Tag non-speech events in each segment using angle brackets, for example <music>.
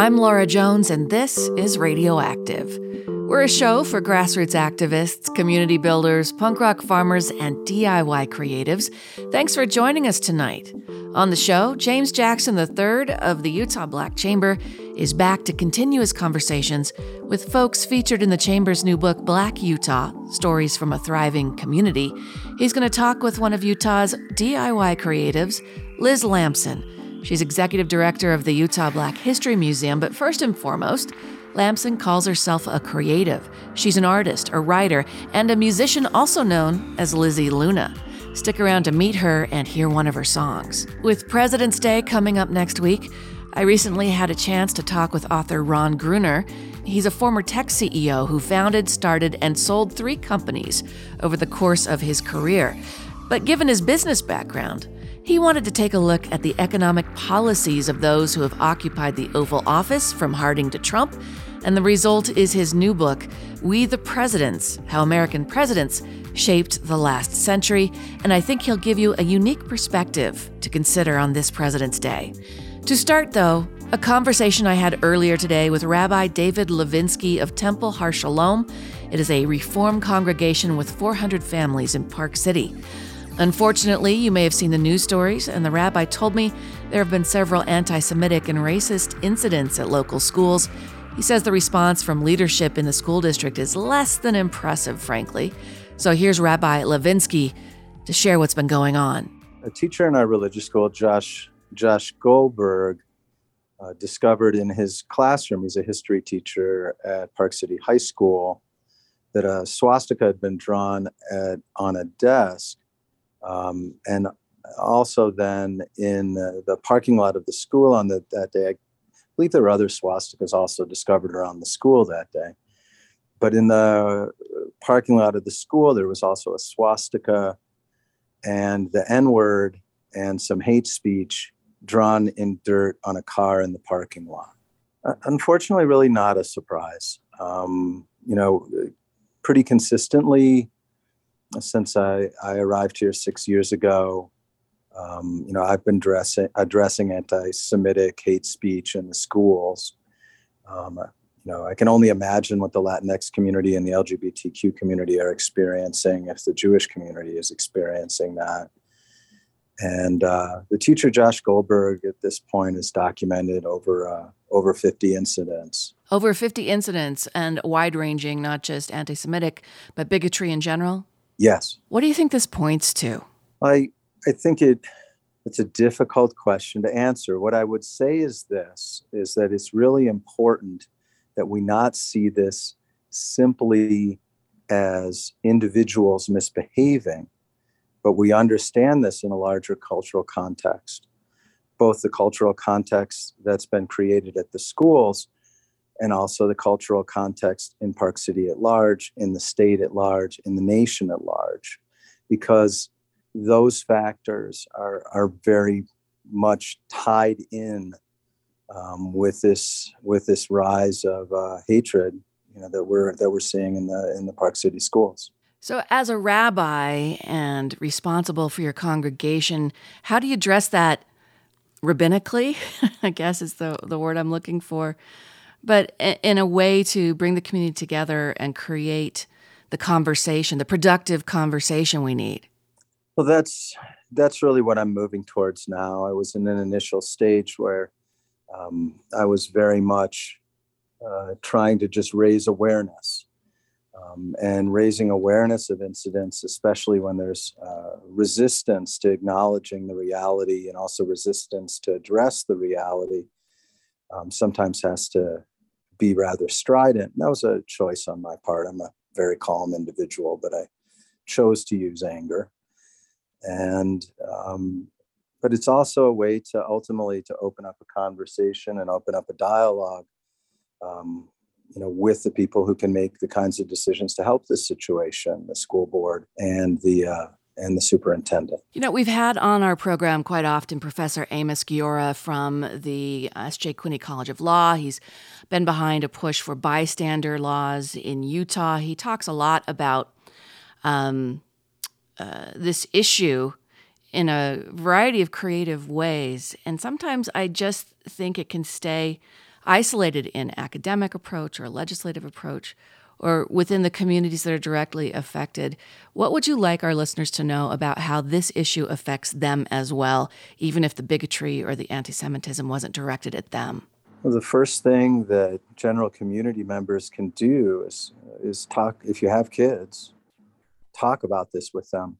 I'm Laura Jones, and this is Radioactive. We're a show for grassroots activists, community builders, punk rock farmers, and DIY creatives. Thanks for joining us tonight. On the show, James Jackson III of the Utah Black Chamber is back to continue his conversations with folks featured in the Chamber's new book, Black Utah Stories from a Thriving Community. He's going to talk with one of Utah's DIY creatives, Liz Lamson. She's executive director of the Utah Black History Museum, but first and foremost, Lamson calls herself a creative. She's an artist, a writer, and a musician also known as Lizzie Luna. Stick around to meet her and hear one of her songs. With President's Day coming up next week, I recently had a chance to talk with author Ron Gruner. He's a former tech CEO who founded, started, and sold three companies over the course of his career. But given his business background, he wanted to take a look at the economic policies of those who have occupied the Oval Office from Harding to Trump, and the result is his new book, We the Presidents How American Presidents Shaped the Last Century. And I think he'll give you a unique perspective to consider on this President's Day. To start, though, a conversation I had earlier today with Rabbi David Levinsky of Temple Har Shalom. It is a Reform congregation with 400 families in Park City. Unfortunately, you may have seen the news stories, and the rabbi told me there have been several anti Semitic and racist incidents at local schools. He says the response from leadership in the school district is less than impressive, frankly. So here's Rabbi Levinsky to share what's been going on. A teacher in our religious school, Josh Josh Goldberg, uh, discovered in his classroom, he's a history teacher at Park City High School, that a swastika had been drawn at, on a desk um, and also, then in uh, the parking lot of the school on the, that day, I believe there were other swastikas also discovered around the school that day. But in the parking lot of the school, there was also a swastika and the N word and some hate speech drawn in dirt on a car in the parking lot. Uh, unfortunately, really not a surprise. Um, you know, pretty consistently, since I, I arrived here six years ago. Um, you know, I've been dressing, addressing anti-Semitic hate speech in the schools. Um, you know, I can only imagine what the Latinx community and the LGBTQ community are experiencing if the Jewish community is experiencing that. And uh, the teacher Josh Goldberg at this point has documented over uh, over 50 incidents. Over 50 incidents and wide ranging, not just anti Semitic, but bigotry in general? Yes. What do you think this points to? I I think it it's a difficult question to answer. What I would say is this is that it's really important that we not see this simply as individuals misbehaving, but we understand this in a larger cultural context. Both the cultural context that's been created at the schools and also the cultural context in Park City at large, in the state at large, in the nation at large, because those factors are, are very much tied in um, with this with this rise of uh, hatred, you know, that we're that we're seeing in the in the Park City schools. So, as a rabbi and responsible for your congregation, how do you address that rabbinically? <laughs> I guess is the the word I'm looking for but in a way to bring the community together and create the conversation, the productive conversation we need. Well, that's that's really what I'm moving towards now. I was in an initial stage where um, I was very much uh, trying to just raise awareness. Um, and raising awareness of incidents, especially when there's uh, resistance to acknowledging the reality and also resistance to address the reality, um, sometimes has to be rather strident. that was a choice on my part. I'm a very calm individual, but I chose to use anger. And um, but it's also a way to ultimately to open up a conversation and open up a dialogue um, you know with the people who can make the kinds of decisions to help this situation the school board and the uh, and the superintendent. You know, we've had on our program quite often Professor Amos Guiora from the S.J. Quinney College of Law. He's been behind a push for bystander laws in Utah. He talks a lot about um, uh, this issue in a variety of creative ways. And sometimes I just think it can stay isolated in academic approach or legislative approach, or within the communities that are directly affected, what would you like our listeners to know about how this issue affects them as well, even if the bigotry or the anti Semitism wasn't directed at them? Well, the first thing that general community members can do is, is talk, if you have kids, talk about this with them.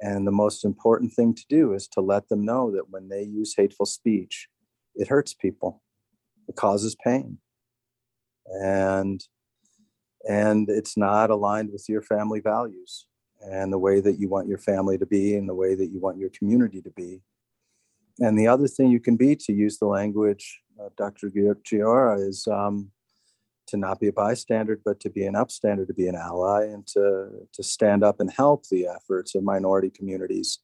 And the most important thing to do is to let them know that when they use hateful speech, it hurts people, it causes pain. And and it's not aligned with your family values and the way that you want your family to be and the way that you want your community to be. And the other thing you can be to use the language of Dr. Guiora is um, to not be a bystander, but to be an upstander, to be an ally, and to to stand up and help the efforts of minority communities,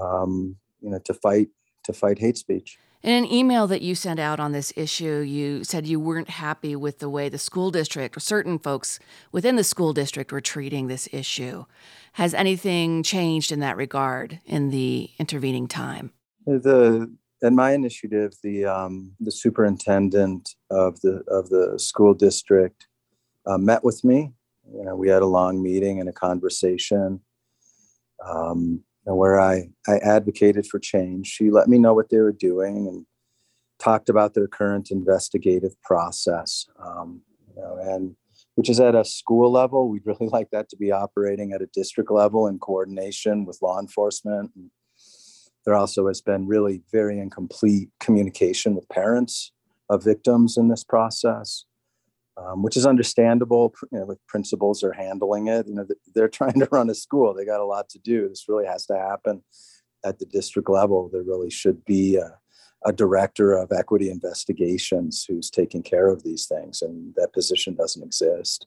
um, you know, to fight to fight hate speech. In an email that you sent out on this issue, you said you weren't happy with the way the school district or certain folks within the school district were treating this issue. Has anything changed in that regard in the intervening time? The my initiative, the um, the superintendent of the of the school district uh, met with me. You know, we had a long meeting and a conversation. Um, where I, I advocated for change. She let me know what they were doing and talked about their current investigative process. Um, you know, and which is at a school level. <laughs> We'd really like that to be operating at a district level in coordination with law enforcement. And there also has been really very incomplete communication with parents of victims in this process um, which is understandable. You know, principals are handling it. You know, they're <laughs> trying to run a school. They got a lot to do. This really has to happen at the district level. There really should be a, a director of equity investigations who's taking care of these things, and that position doesn't exist.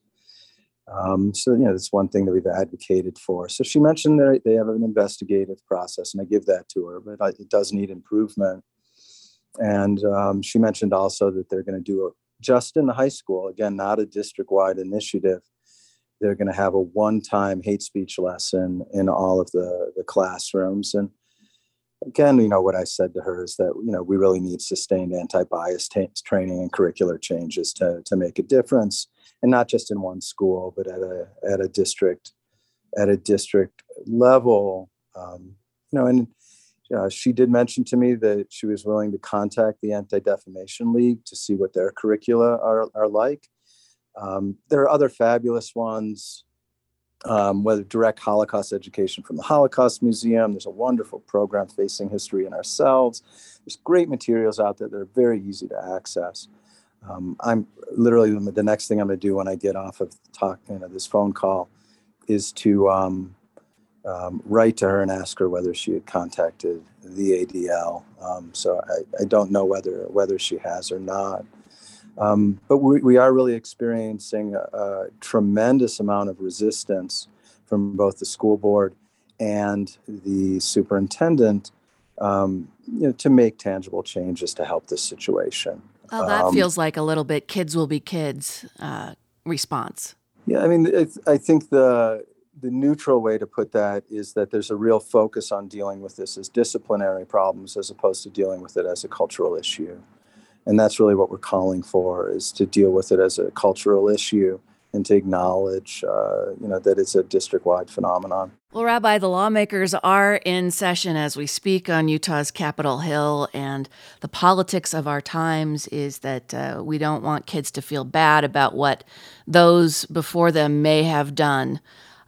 Um, so, you know, that's one thing that we've advocated for. So she mentioned that they have an investigative process, and I give that to her, but it does need improvement. And um, she mentioned also that they're going to do a just in the high school, again, not a district wide initiative. They're going to have a one time hate speech lesson in all of the, the classrooms. And again, you know, what I said to her is that, you know, we really need sustained anti bias t- training and curricular changes to, to make a difference. And not just in one school, but at a, at a district, at a district level. Um, you know, and uh, she did mention to me that she was willing to contact the Anti Defamation League to see what their curricula are, are like. Um, there are other fabulous ones, um, whether direct Holocaust education from the Holocaust Museum. There's a wonderful program, Facing History and Ourselves. There's great materials out there that are very easy to access. Um, I'm literally the next thing I'm going to do when I get off of talk, you know, this phone call is to um, write to her and ask her whether she had contacted the ADL. Um, so I, I, don't know whether whether she has or not. Um, but we, we are really experiencing a, a, tremendous amount of resistance from both the school board and the superintendent um, you know, to make tangible changes to help this situation. Oh, that um, feels like a little bit kids will be kids uh, response. Yeah, I mean, I think the the neutral way to put that is that there's a real focus on dealing with this as disciplinary problems as opposed to dealing with it as a cultural issue. And that's really what we're calling for is to deal with it as a cultural issue and to acknowledge, uh, you know, that it's a district-wide phenomenon. Well, Rabbi, the lawmakers are in session as we speak on Utah's Capitol Hill, and the politics of our times is that uh, we don't want kids to feel bad about what those before them may have done.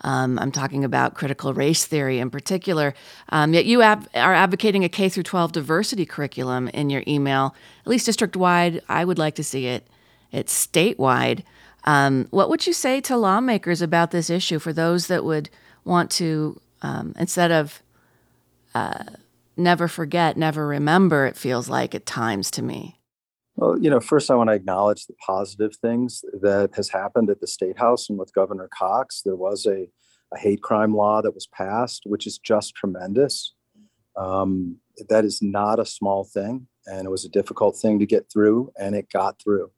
Um, I'm talking about critical race theory in particular. Um, yet you ab- are advocating a K through 12 diversity curriculum in your email, at least district wide. I would like to see it. It's statewide. Um, what would you say to lawmakers about this issue for those that would want to, um, instead of uh, never forget, never remember, it feels like at times to me? Well, you know, first I want to acknowledge the positive things that has happened at the state house and with Governor Cox. There was a, a hate crime law that was passed, which is just tremendous. Um, that is not a small thing, and it was a difficult thing to get through, and it got through.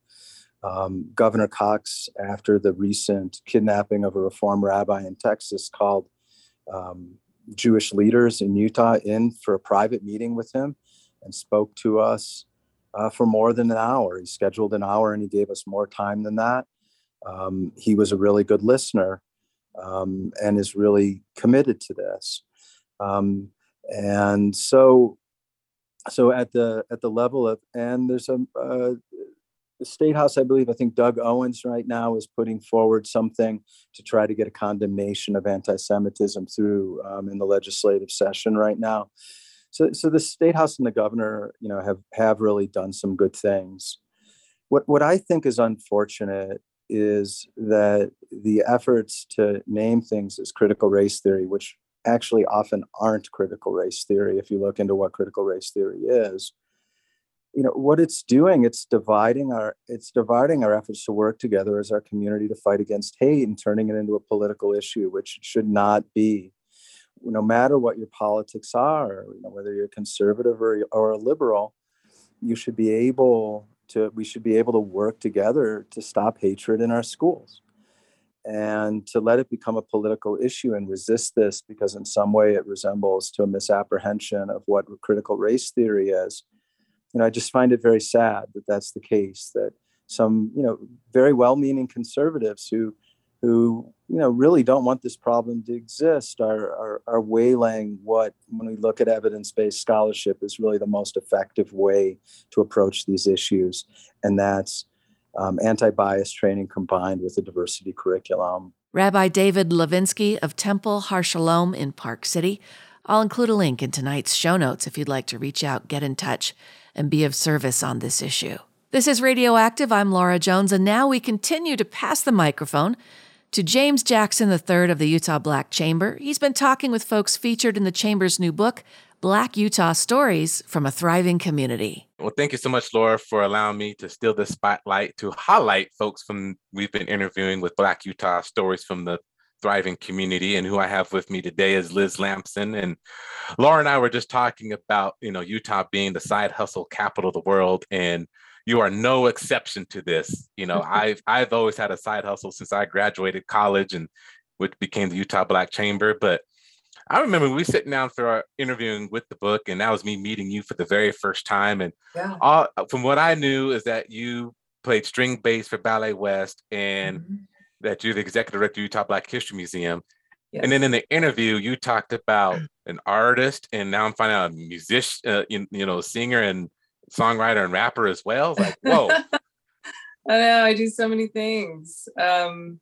Um, Governor Cox, after the recent kidnapping of a Reform rabbi in Texas, called um, Jewish leaders in Utah in for a private meeting with him and spoke to us uh, for more than an hour. He scheduled an hour and he gave us more time than that. Um, he was a really good listener um, and is really committed to this. Um, and so, so at the at the level of and there's a uh, the state house, I believe, I think Doug Owens right now is putting forward something to try to get a condemnation of anti-Semitism through um, in the legislative session right now. So, so the state house and the governor, you know, have have really done some good things. What what I think is unfortunate is that the efforts to name things as critical race theory, which actually often aren't critical race theory, if you look into what critical race theory is, you know what it's doing it's dividing our it's dividing our efforts to work together as our community to fight against hate and turning it into a political issue which should not be no matter what your politics are, you know, whether you're conservative or, or a liberal, you should be able to, we should be able to work together to stop hatred in our schools and to let it become a political issue and resist this because in some way it resembles to a misapprehension of what critical race theory is. You know, I just find it very sad that that's the case, that some, you know, very well-meaning conservatives who who you know really don't want this problem to exist are, are, are waylaying what when we look at evidence-based scholarship is really the most effective way to approach these issues. And that's um, anti-bias training combined with a diversity curriculum. Rabbi david levinsky of temple har shalom in park city. I'll include a link in tonight's show notes if you'd like to reach out get in touch and be of service on this issue. This is radioactive. I'm laura jones and now we continue to pass the microphone to James Jackson III of the Utah Black Chamber. He's been talking with folks featured in the Chamber's new book, Black Utah Stories from a Thriving Community. Well, thank you so much, Laura, for allowing me to steal the spotlight to highlight folks from we've been interviewing with Black Utah Stories from the thriving community and who i have with me today is liz lamson and laura and i were just talking about you know utah being the side hustle capital of the world and you are no exception to this. You know, <laughs> I've I've always had a side hustle since I graduated college and which became the Utah Black Chamber. But I remember we sitting down for our interviewing with the book, and that was me meeting you for the very first time. And yeah. all, from what I knew is that you played string bass for Ballet West, and mm-hmm. that you're the executive director of Utah Black History Museum. Yes. And then in the interview, you talked about <clears throat> an artist, and now I'm finding out a musician, uh, you, you know, singer and songwriter and rapper as well. Like, whoa. <laughs> I know I do so many things. Um,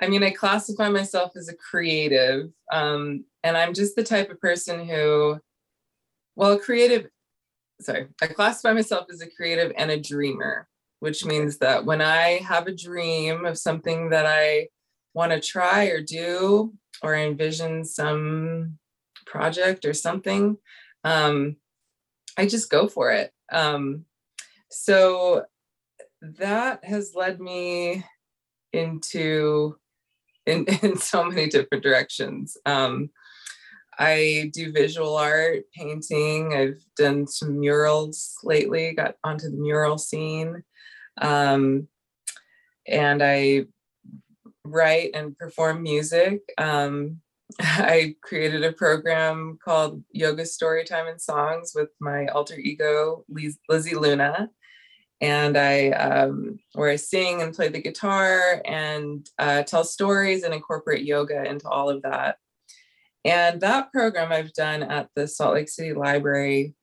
I mean, I classify myself as a creative, um, and I'm just the type of person who, well, creative. Sorry, I classify myself as a creative and a dreamer, which means that when I have a dream of something that I want to try or do, or envision some project or something, um, I just go for it. Um, so that has led me into in, <laughs> in so many different directions. Um, I do visual art, painting. I've done some murals lately, got onto the mural scene. Um, and I write and perform music. Um, <laughs> I created a program called Yoga Storytime and Songs with my alter ego, Liz- Lizzie Luna. And I, um, where I sing and play the guitar and uh, tell stories and incorporate yoga into all of that. And that program I've done at the Salt Lake City Library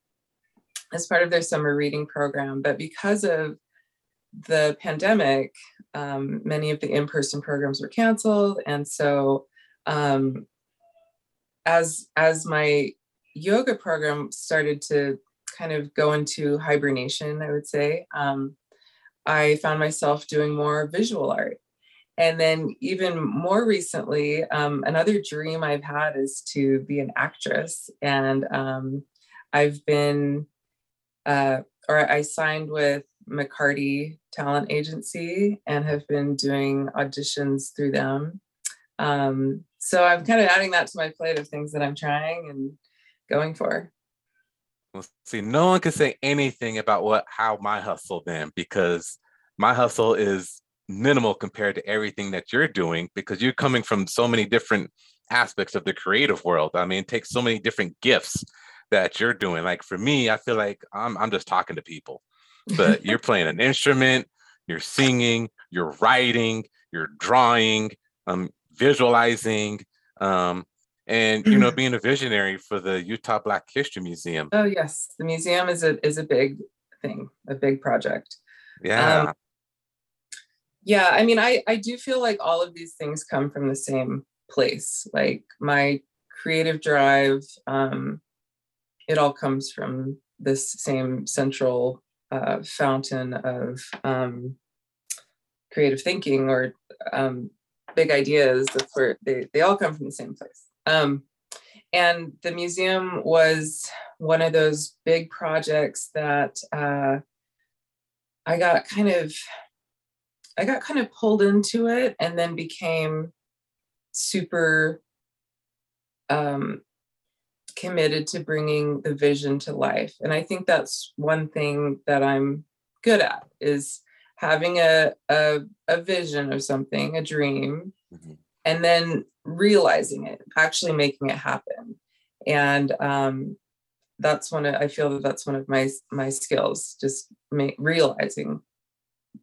as part of their summer reading program. But because of the pandemic, um, many of the in person programs were canceled. And so um, as as my yoga program started to kind of go into hibernation, I would say, um, I found myself doing more visual art. And then, even more recently, um, another dream I've had is to be an actress. And um, I've been, uh, or I signed with McCarty Talent Agency and have been doing auditions through them. Um, so I'm kind of adding that to my plate of things that I'm trying and going for. Well, see, no one can say anything about what how my hustle then because my hustle is minimal compared to everything that you're doing because you're coming from so many different aspects of the creative world. I mean, it takes so many different gifts that you're doing. Like for me, I feel like I'm I'm just talking to people, but <laughs> you're playing an instrument, you're singing, you're writing, you're drawing, um, visualizing, um, and you know, <clears throat> being a visionary for the Utah Black History Museum. Oh yes, the museum is a is a big thing, a big project. Yeah. Um, yeah, I mean, I I do feel like all of these things come from the same place. Like my creative drive, um, it all comes from this same central uh, fountain of um, creative thinking or um, big ideas. That's where they they all come from the same place. Um, and the museum was one of those big projects that uh, I got kind of I got kind of pulled into it and then became super um, committed to bringing the vision to life. And I think that's one thing that I'm good at is having a, a, a vision of something, a dream, mm-hmm. and then realizing it, actually making it happen. And um, that's one of, I feel that that's one of my, my skills, just ma- realizing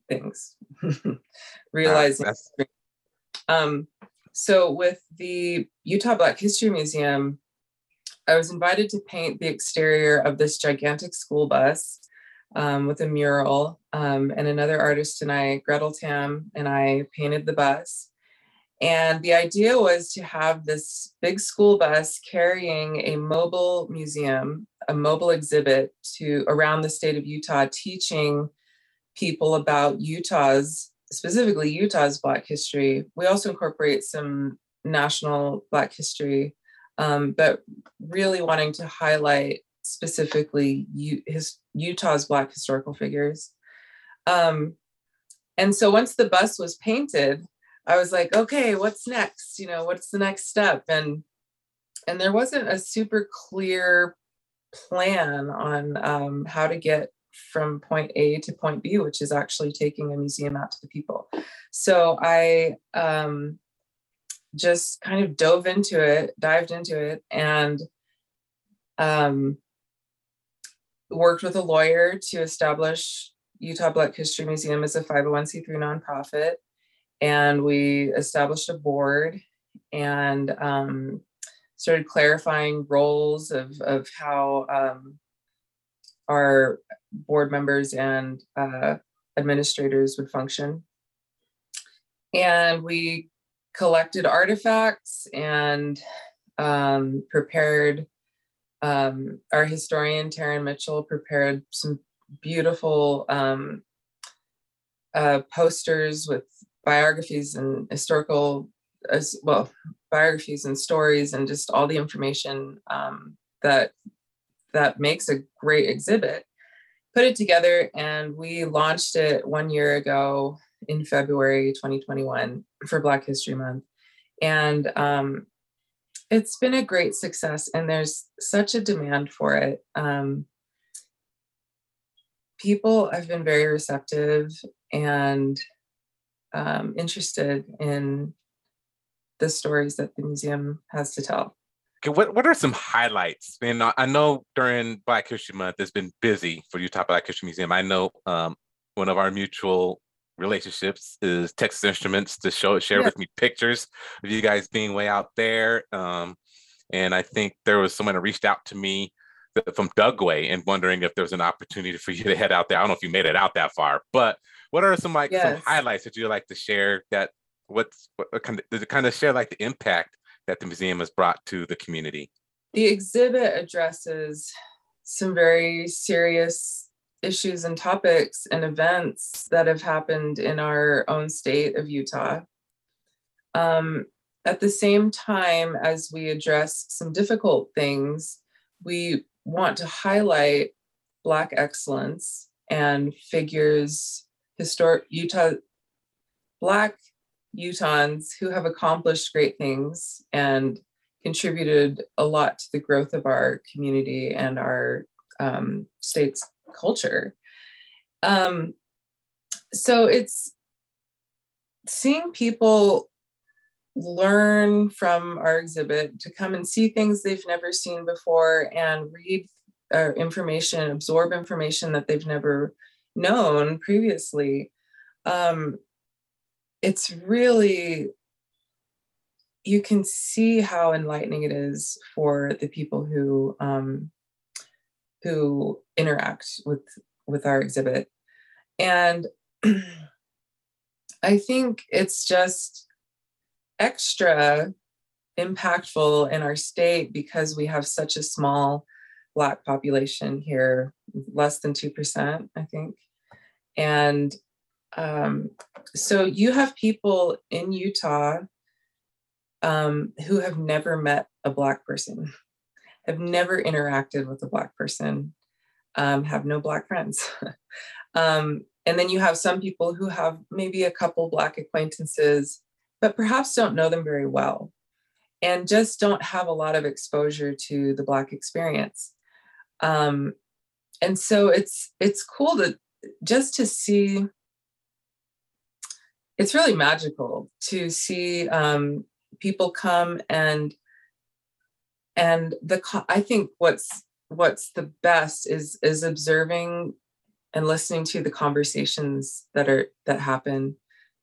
things, <laughs> realizing. um, so with the Utah Black History Museum, I was invited to paint the exterior of this gigantic school bus um, with a mural, um, and another artist and I, Gretel Tam, and I painted the bus. And the idea was to have this big school bus carrying a mobile museum, a mobile exhibit to around the state of Utah, teaching people about Utah's, specifically Utah's Black history. We also incorporate some national Black history, um, but really wanting to highlight specifically U- his, Utah's Black historical figures. Um, and so once the bus was painted, I was like, okay, what's next? You know, what's the next step? And and there wasn't a super clear plan on um, how to get from point A to point B, which is actually taking a museum out to the people. So I um, just kind of dove into it, dived into it, and um, worked with a lawyer to establish Utah Black History Museum as a 501c3 nonprofit. And we established a board and um, started clarifying roles of, of how um, our board members and uh, administrators would function. And we collected artifacts and um, prepared. Um, our historian Taryn Mitchell prepared some beautiful um, uh, posters with biographies and historical, as well, biographies and stories and just all the information um, that that makes a great exhibit. Put it together, and we launched it one year ago in February 2021 for Black History Month. And um, it's been a great success, and there's such a demand for it. Um, people have been very receptive and um, interested in the stories that the museum has to tell. Okay, what, what are some highlights? And I know during Black History Month, it's been busy for Utah Black History Museum. I know um, one of our mutual relationships is Texas Instruments to show share yeah. with me pictures of you guys being way out there. Um, and I think there was someone that reached out to me from Dugway and wondering if there was an opportunity for you to head out there. I don't know if you made it out that far, but what are some like yes. some highlights that you like to share that what's what kind of, kind of share like the impact that the museum has brought to the community? The exhibit addresses some very serious issues and topics and events that have happened in our own state of Utah. Um, at the same time as we address some difficult things, we want to highlight Black excellence and figures, historic Utah, Black Utahns who have accomplished great things and contributed a lot to the growth of our community and our um, state's culture. Um, so it's seeing people learn from our exhibit, to come and see things they've never seen before and read uh, information, absorb information that they've never known previously. Um, it's really, you can see how enlightening it is for the people who um, who interact with with our exhibit, and <clears throat> I think it's just extra impactful in our state because we have such a small black population here less than 2% i think. And um, so you have people in utah um, who have never met a black person have never interacted with a black person um, have no black friends. <laughs> Um, and then you have some people who have maybe a couple black acquaintances but perhaps don't know them very well and just don't have a lot of exposure to the black experience. Um, and so it's it's cool to just to see it's really magical to see um, people come and and the i think what's what's the best is is observing and listening to the conversations that are that happen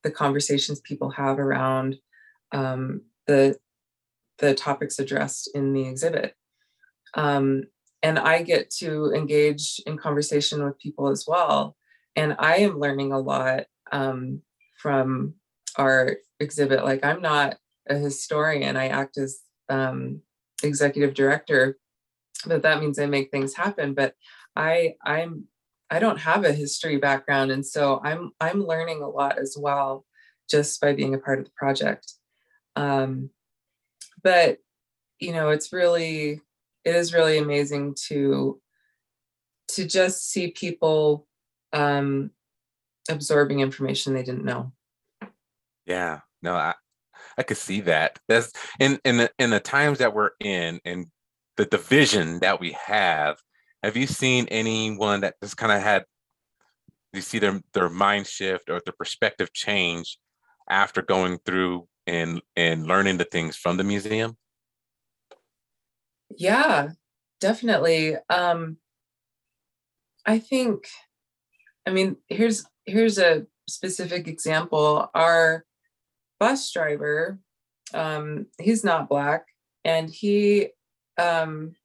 the conversations people have around um, the the topics addressed in the exhibit um, and I get to engage in conversation with people as well. And I am learning a lot um, from our exhibit. Like I'm not a historian; I act as um, executive director, but that means I make things happen. But I I'm I don't have a history background, and so I'm I'm learning a lot as well just by being a part of the project. Um, but you know, it's really it is really amazing to to just see people um, absorbing information they didn't know. Yeah, no, I I could see that. That's in in the in the times that we're in and the division that we have. Have you seen anyone that just kind of had you see their their mind shift or their perspective change after going through and and learning the things from the museum? Yeah, definitely. Um, I think, I mean, here's here's a specific example. Our bus driver, um, he's not black, and he um,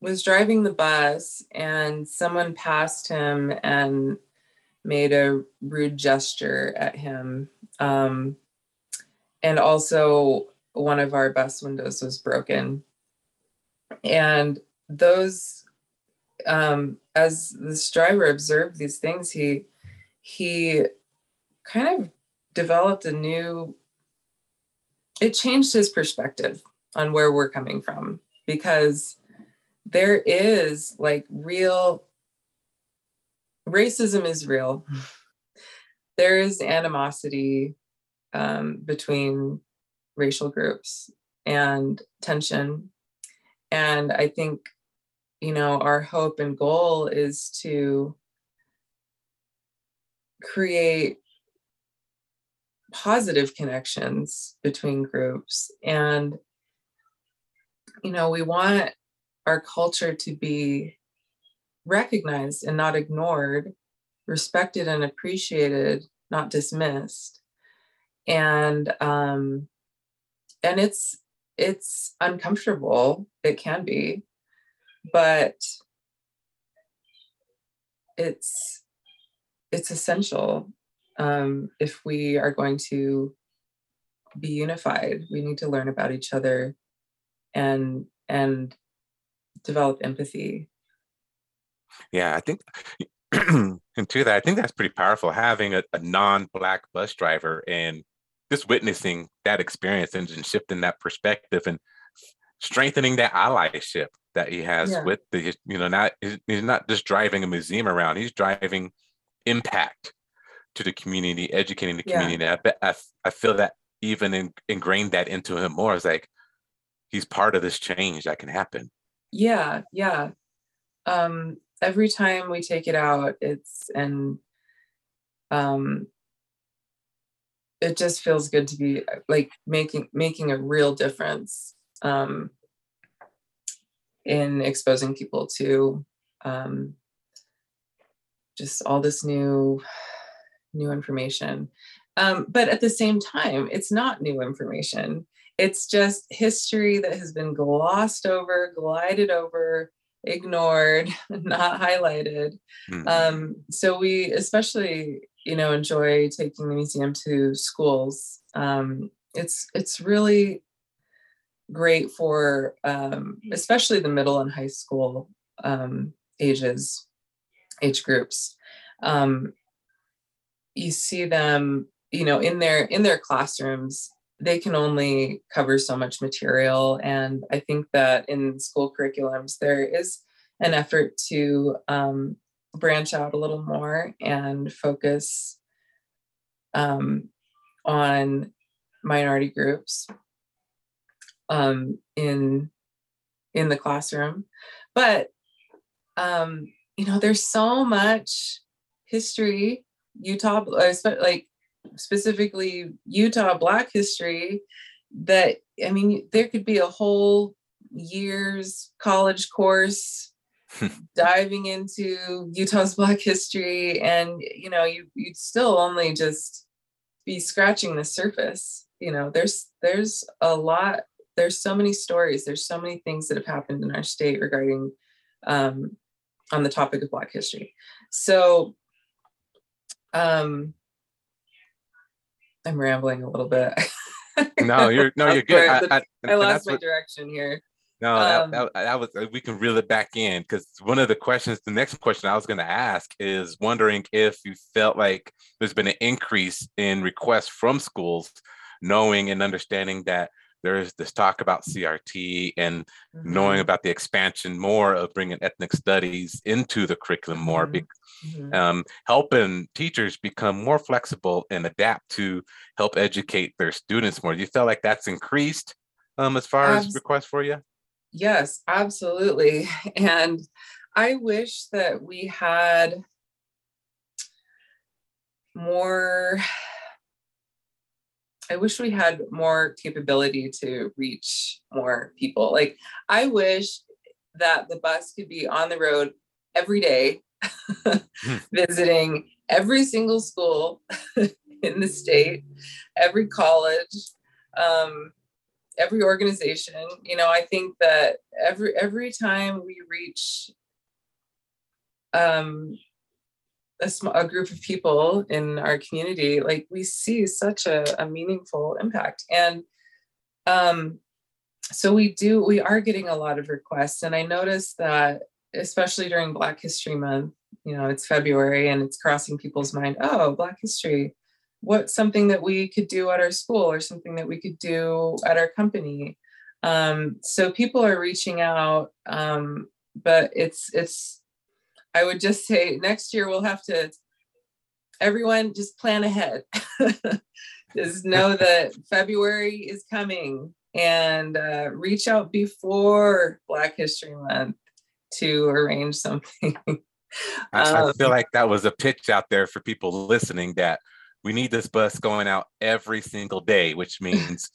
was driving the bus, and someone passed him and made a rude gesture at him. Um, and also one of our bus windows was broken. And those, um, as this driver observed these things, he he kind of developed a new. It changed his perspective on where we're coming from because there is like real racism is real. <laughs> There is animosity um, between racial groups and tension. And I think, you know, our hope and goal is to create positive connections between groups. And, you know, we want our culture to be recognized and not ignored, respected and appreciated, not dismissed. And um, and it's it's uncomfortable it can be but it's it's essential um, if we are going to be unified we need to learn about each other and and develop empathy yeah i think <clears throat> and to that i think that's pretty powerful having a, a non-black bus driver and just witnessing that experience and, and shifting that perspective and strengthening that allyship that he has yeah. with the you know not he's not just driving a museum around he's driving impact to the community educating the community. Yeah. I, I, I feel that even in, ingrained that into him more. It's like he's part of this change that can happen. Yeah yeah. Um every time we take it out it's and um it just feels good to be like making making a real difference um, in exposing people to um, just all this new new information. Um, but at the same time it's not new information. It's just history that has been glossed over glided over ignored <laughs> not highlighted. Mm-hmm. um, so we especially you know enjoy taking the museum to schools. Um, it's it's really great for um, especially the middle and high school um, ages age groups. Um, you see them you know in their in their classrooms they can only cover so much material. And i think that in school curriculums there is an effort to um, branch out a little more and focus um, on minority groups um, in in the classroom. But um, you know there's so much history utah uh, like specifically utah black history that i mean there could be a whole year's college course <laughs> diving into utah's black history and you know you you'd still only just be scratching the surface. You know there's there's a lot there's so many stories there's so many things that have happened in our state regarding um, on the topic of black history. So um i'm rambling a little bit. <laughs> No you're no you're good. I, I, I lost my what, direction here. No um, that, that, that, was uh, we can reel it back in because one of the questions the next question i was going to ask is wondering if you felt like there's been an increase in requests from schools knowing and understanding that there's this talk about CRT and mm-hmm. knowing about the expansion more of bringing ethnic studies into the curriculum more, mm-hmm. mm-hmm. um, helping teachers become more flexible and adapt to help educate their students more. Do you feel like that's increased um, as far Abs- as requests for you? Yes, absolutely. <laughs> And I wish that we had more I wish we had more capability to reach more people. Like I wish that the bus could be on the road every day, hmm. <laughs> visiting every single school <laughs> in the state, every college, um, every organization. You know, I think that every every time we reach um, a, small, a group of people in our community, like we see such a, a meaningful impact. And um, so we do, we are getting a lot of requests. And I noticed that, especially during Black History Month, you know, it's February and it's crossing people's mind, oh, Black history, what's something that we could do at our school or something that we could do at our company. Um, so people are reaching out, um, but it's it's I would just say next year we'll have to, everyone just plan ahead. <laughs> just know that February is coming and uh, reach out before Black History Month to arrange something. <laughs> I, um, I feel like that was a pitch out there for people listening that we need this bus going out every single day, which means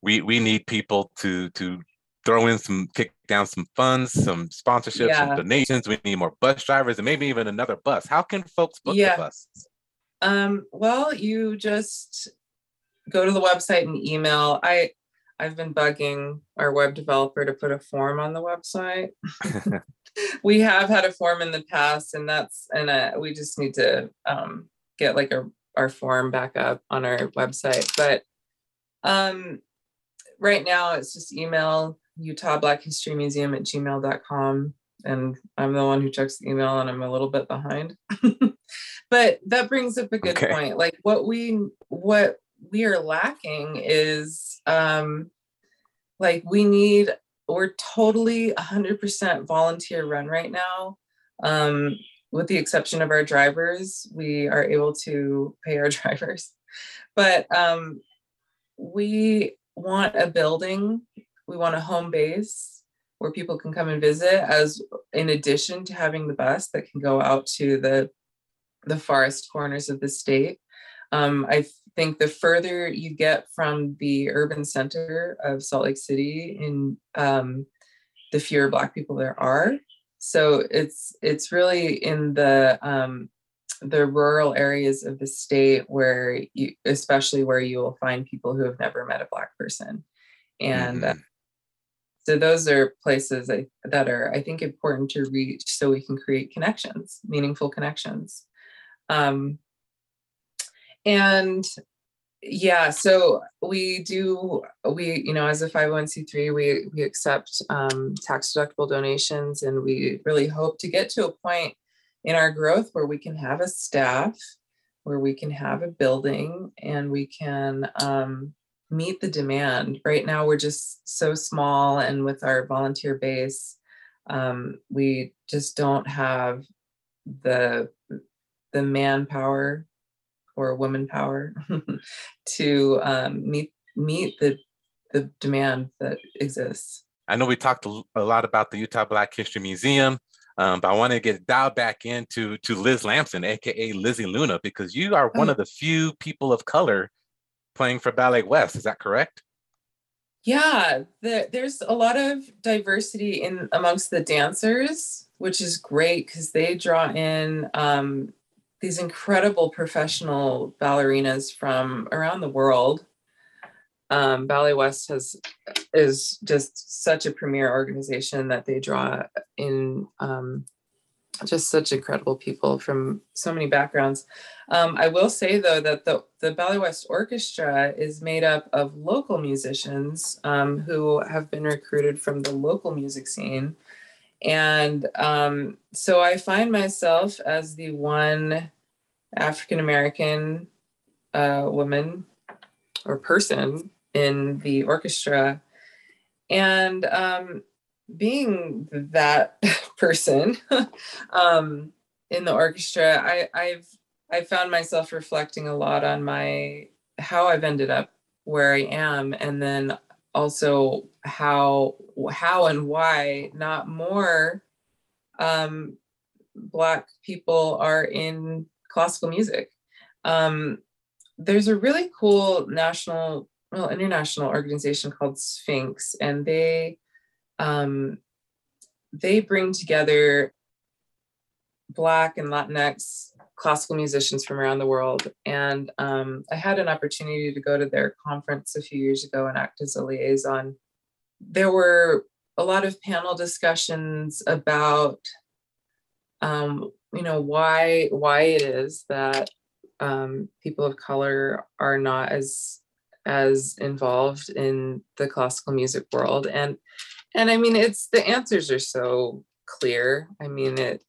we we need people to to throw in some kick down some funds, some sponsorships, yeah. some donations. We need more bus drivers and maybe even another bus. How can folks book yeah. the bus? Um, well, you just go to the website and email. I I've been bugging our web developer to put a form on the website. <laughs> we have had a form in the past, and that's and uh, we just need to um, get like a our form back up on our website. But um, right now, it's just email Utah Black History Museum at gmail.com. And I'm the one who checks the email and I'm a little bit behind. <laughs> but that brings up a good okay. point. Like what we what we are lacking is um like we need we're totally 100% volunteer run right now. Um with the exception of our drivers, we are able to pay our <laughs> drivers. But um we want a building we want a home base where people can come and visit as in addition to having the bus that can go out to the the farthest corners of the state um, i think the further you get from the urban center of Salt Lake City, in um, the fewer Black people there are. So it's it's really in the um, the rural areas of the state where you, especially where you will find people who have never met a Black person, and. Mm-hmm. So those are places that are, I think, important to reach so we can create connections, meaningful connections. Um, and yeah, so we do we you know as a 501c3 we we accept um, tax deductible donations and we really hope to get to a point in our growth where we can have a staff, where we can have a building, and we can um, meet the demand. Right now, we're just so small, and with our volunteer base, um, we just don't have the the manpower or woman power <laughs> to um, meet meet the the demand that exists. I know we talked a lot about the Utah Black History Museum, um, but I want to get dialed back into to Liz Lamson, aka Lizzie Luna, because you are one oh. of the few people of color playing for Ballet West. Is that correct? Yeah, the, there's a lot of diversity in amongst the dancers, which is great because they draw in um, these incredible professional ballerinas from around the world. Um, Ballet West has is just such a premier organization that they draw in um, just such incredible people from so many backgrounds. Um, I will say though that the the Ballet West Orchestra is made up of local musicians um, who have been recruited from the local music scene. And um, so I find myself as the one African American uh, woman or person in the orchestra. And um, being that <laughs> person <laughs> um, in the orchestra, I, I've I found myself reflecting a lot on my how I've ended up where I am, and then also how how and why not more um, black people are in classical music. Um, there's a really cool national, well, international organization called Sphinx, and they um, they bring together Black and Latinx classical musicians from around the world. And um, I had an opportunity to go to their conference a few years ago and act as a liaison. There were a lot of panel discussions about um, you know why why it is that um, people of color are not as as involved in the classical music world and and i mean it's the answers are so clear. I mean it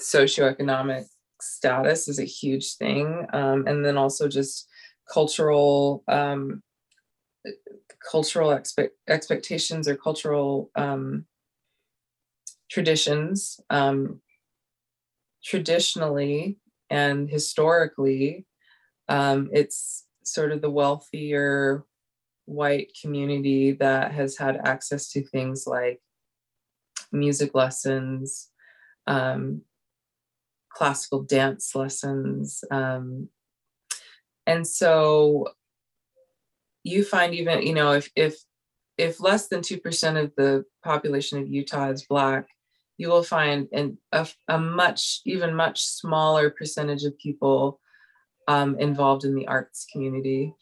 socioeconomic status is a huge thing um, and then also just cultural um, cultural expect, expectations or cultural um, traditions um, traditionally and historically, um, it's sort of the wealthier white community that has had access to things like music lessons, um, classical dance lessons. Um, and so you find even, you know, if, if, if less than 2% of the population of Utah is Black, you will find an, a, a much, even much smaller percentage of people um, involved in the arts community,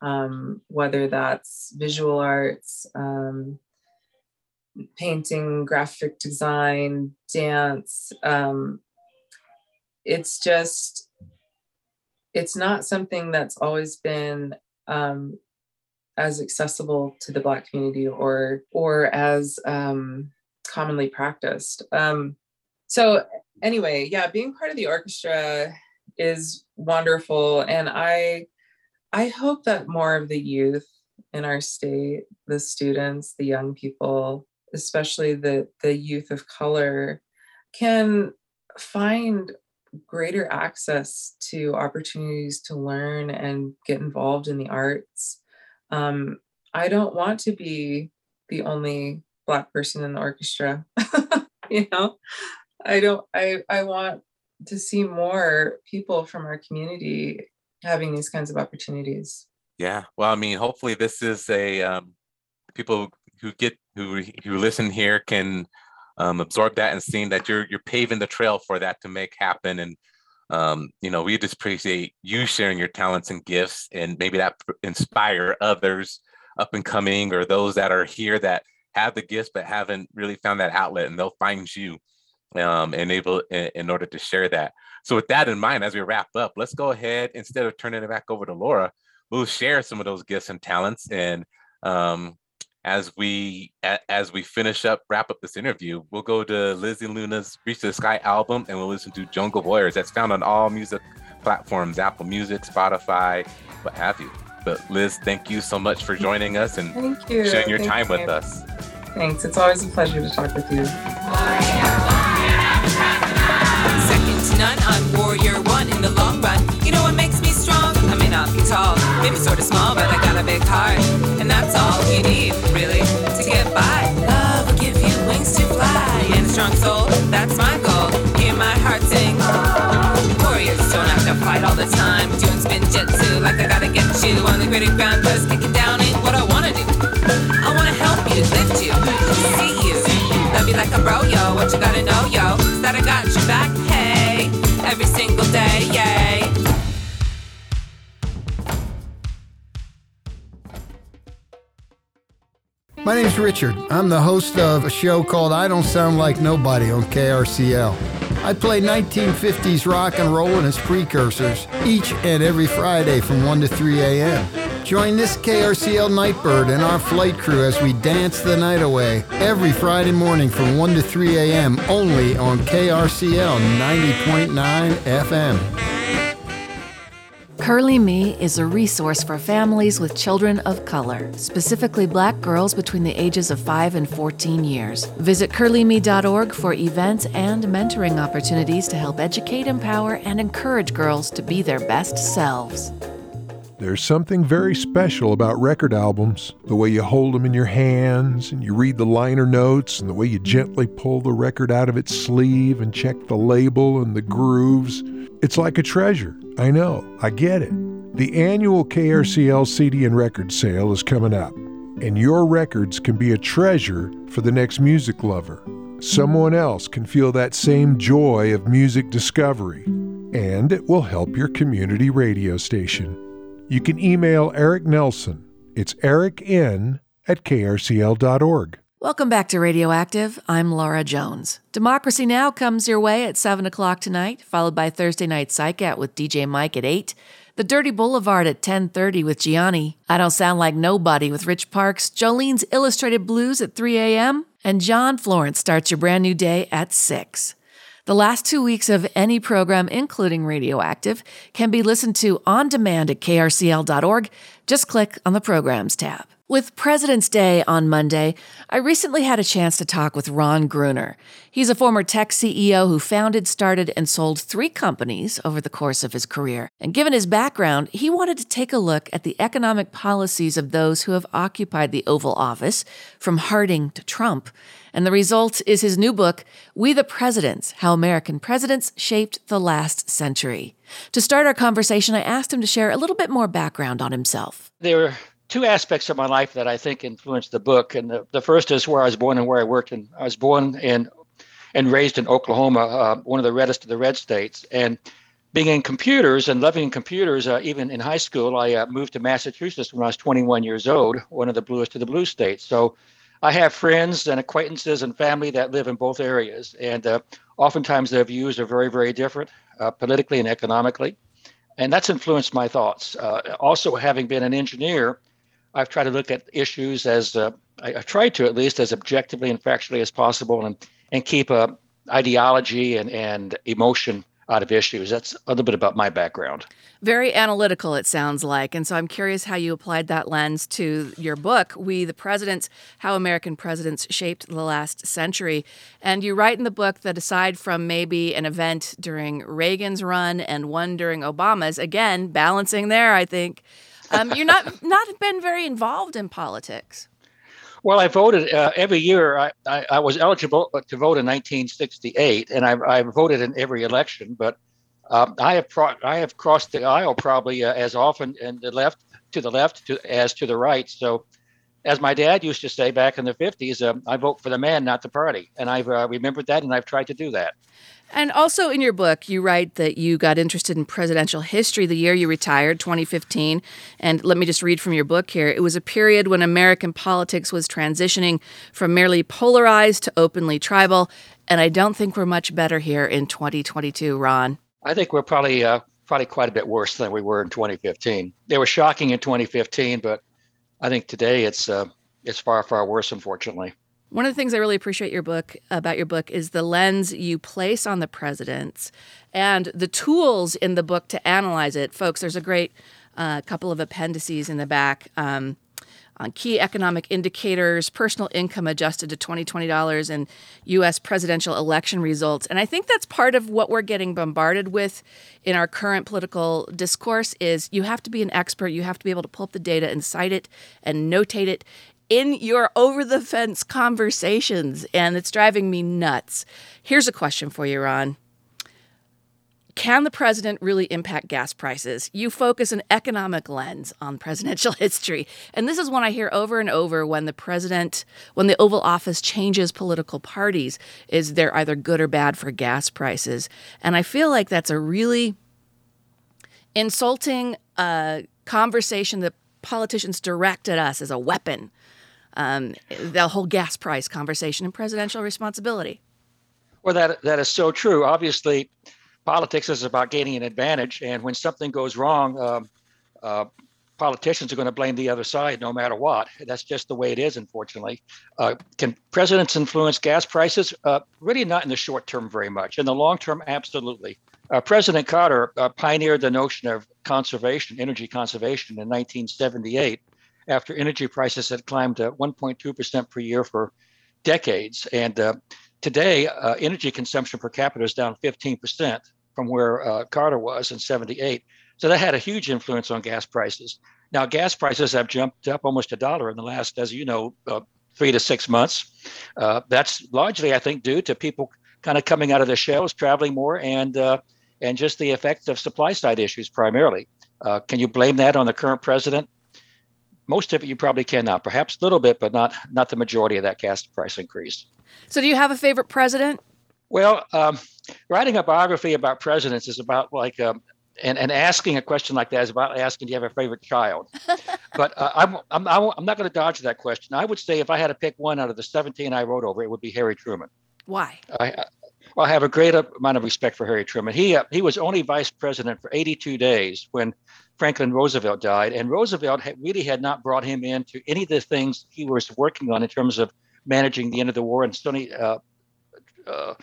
um, whether that's visual arts, um, painting, graphic design, dance. Um, it's just, it's not something that's always been um, as accessible to the Black community or or as um, commonly practiced. Um, so anyway, yeah, being part of the orchestra is wonderful, and I I hope that more of the youth in our state, the students, the young people, especially the the youth of color, can find greater access to opportunities to learn and get involved in the arts. Um, I don't want to be the only black person in the orchestra <laughs> you know i don't i i want to see more people from our community having these kinds of opportunities. Yeah. Well, I mean, hopefully this is a um, people who get who who listen here can um, absorb that and seeing that you're you're paving the trail for that to make happen. And um, you know, we just appreciate you sharing your talents and gifts, and maybe that inspire others up and coming or those that are here that have the gifts but haven't really found that outlet, and they'll find you um, and able in, in order to share that. So with that in mind, as we wrap up, let's go ahead instead of turning it back over to Laura, we'll share some of those gifts and talents and um, as we as we finish up wrap up this interview we'll go to lizzie luna's reach the sky album and we'll listen to jungle warriors that's found on all music platforms apple music spotify what have you but liz thank you so much for joining us and thank you. sharing your thank time you. with us thanks it's always a pleasure to talk with you none, I'm warrior one in the long run. You know what makes me strong? I may not be tall, maybe sort of small, but I got a big heart. And that's all you need, really, to get by. Love will give you wings to fly. And a strong soul, that's my goal. Hear my heart sing. Warriors don't have to fight all the time. Doing spin jitsu like I gotta get you on the gritty ground. Cause kicking down ain't what I wanna do. I wanna help you, lift you, see you. Love you like a bro, yo. What you gotta know, yo, is that I got your back, hey, single day, yay. My name's Richard. I'm the host of a show called I Don't Sound Like Nobody on KRCL. I play 1950s rock and roll and its precursors each and every Friday from 1 to 3 a.m. Join this KRCL Nightbird and our flight crew as we dance the night away every Friday morning from 1 to 3 a.m. only on KRCL 90.9 FM. Curly Me is a resource for families with children of color, specifically black girls between the ages of 5 and 14 years. Visit curlyme.org for events and mentoring opportunities to help educate, empower, and encourage girls to be their best selves. There's something very special about record albums. The way you hold them in your hands and you read the liner notes and the way you gently pull the record out of its sleeve and check the label and the grooves. It's like a treasure. I know, I get it. The annual KRCL CD and record sale is coming up, and your records can be a treasure for the next music lover. Someone else can feel that same joy of music discovery, and it will help your community radio station. You can email Eric Nelson. It's ericn at krcl.org. Welcome back to Radioactive. I'm Laura Jones. Democracy Now! comes your way at 7 o'clock tonight, followed by Thursday Night Psych Out with DJ Mike at 8. The Dirty Boulevard at 10.30 with Gianni. I Don't Sound Like Nobody with Rich Parks. Jolene's Illustrated Blues at 3 a.m. And John Florence starts your brand new day at 6. The last two weeks of any program, including Radioactive, can be listened to on demand at krcl.org. Just click on the Programs tab. With President's Day on Monday, I recently had a chance to talk with Ron Gruner. He's a former tech CEO who founded, started, and sold three companies over the course of his career. And given his background, he wanted to take a look at the economic policies of those who have occupied the Oval Office, from Harding to Trump. And the result is his new book, We the Presidents How American Presidents Shaped the Last Century. To start our conversation, I asked him to share a little bit more background on himself. There are two aspects of my life that I think influenced the book. And the, the first is where I was born and where I worked. And I was born in and raised in Oklahoma, uh, one of the reddest of the red states. And being in computers and loving computers, uh, even in high school, I uh, moved to Massachusetts when I was 21 years old, one of the bluest of the blue states. So I have friends and acquaintances and family that live in both areas. And uh, oftentimes their views are very, very different uh, politically and economically. And that's influenced my thoughts. Uh, also, having been an engineer, I've tried to look at issues as uh, I, I tried to at least as objectively and factually as possible, and and keep a ideology and and emotion out of issues. That's a little bit about my background. Very analytical, it sounds like. And so I'm curious how you applied that lens to your book, We the Presidents How American Presidents Shaped the Last Century. And you write in the book that aside from maybe an event during Reagan's run and one during Obama's, again, balancing there, I think, um, you're not, <laughs> not been very involved in politics. Well, I voted uh, every year. I, I, I, was eligible to vote in 1968, and I, I voted in every election. But Uh, I have pro- I have crossed the aisle probably uh, as often in the left to the left to, as to the right. So, as my dad used to say back in the 50s, um, I vote for the man, not the party. And I've uh, remembered that and I've tried to do that. And also in your book, you write that you got interested in presidential history the year you retired, 2015. And let me just read from your book here. It was a period when American politics was transitioning from merely polarized to openly tribal. And I don't think we're much better here in 2022, Ron. I think we're probably uh, probably quite a bit worse than we were in 2015. They were shocking in 2015, but I think today it's uh, it's far far worse, unfortunately. One of the things I really appreciate your book about your book is the lens you place on the presidents and the tools in the book to analyze it. Folks, there's a great uh, couple of appendices in the back um, on key economic indicators, personal income adjusted to $2020, and U.S. presidential election results. And I think that's part of what we're getting bombarded with in our current political discourse is you have to be an expert. You have to be able to pull up the data and cite it and notate it in your over the fence conversations, and it's driving me nuts. Here's a question for you, Ron. Can the president really impact gas prices? You focus an economic lens on presidential <laughs> history. And this is one I hear over and over when the president, when the Oval Office changes political parties, is they're either good or bad for gas prices. And I feel like that's a really insulting uh, conversation that politicians direct at us as a weapon um, the whole gas price conversation and presidential responsibility. Well, that that is so true. Obviously, politics is about gaining an advantage, and when something goes wrong, um, uh, politicians are going to blame the other side no matter what. That's just the way it is, unfortunately. Uh, can presidents influence gas prices? Uh, really, not in the short term very much. In the long term, absolutely. Uh, President Carter uh, pioneered the notion of conservation, energy conservation, in 1978 after energy prices had climbed to 1.2% per year for decades. And uh, today, uh, energy consumption per capita is down 15% from where uh, Carter was in 78. So that had a huge influence on gas prices. Now, gas prices have jumped up almost a dollar in the last, as you know, uh, three to six months. Uh, that's largely, I think, due to people kind of coming out of the shells, traveling more, and uh, and just the effect of supply side issues primarily. can you blame that on the current president? Most of it you probably cannot. Perhaps a little bit, but not not the majority of that gas price increase. So, do you have a favorite president? Well, um, writing a biography about presidents is about like, um, and, and asking a question like that is about asking, do you have a favorite child? <laughs> but uh, I'm, I'm, I'm not going to dodge that question. I would say if I had to pick one out of the 17 I wrote over, it would be Harry Truman. Why? I, well, I have a great amount of respect for Harry Truman. He, uh, he was only vice president for 82 days when Franklin Roosevelt died, and Roosevelt had, really had not brought him into any of the things he was working on in terms of managing the end of the war. And Stony uh, uh,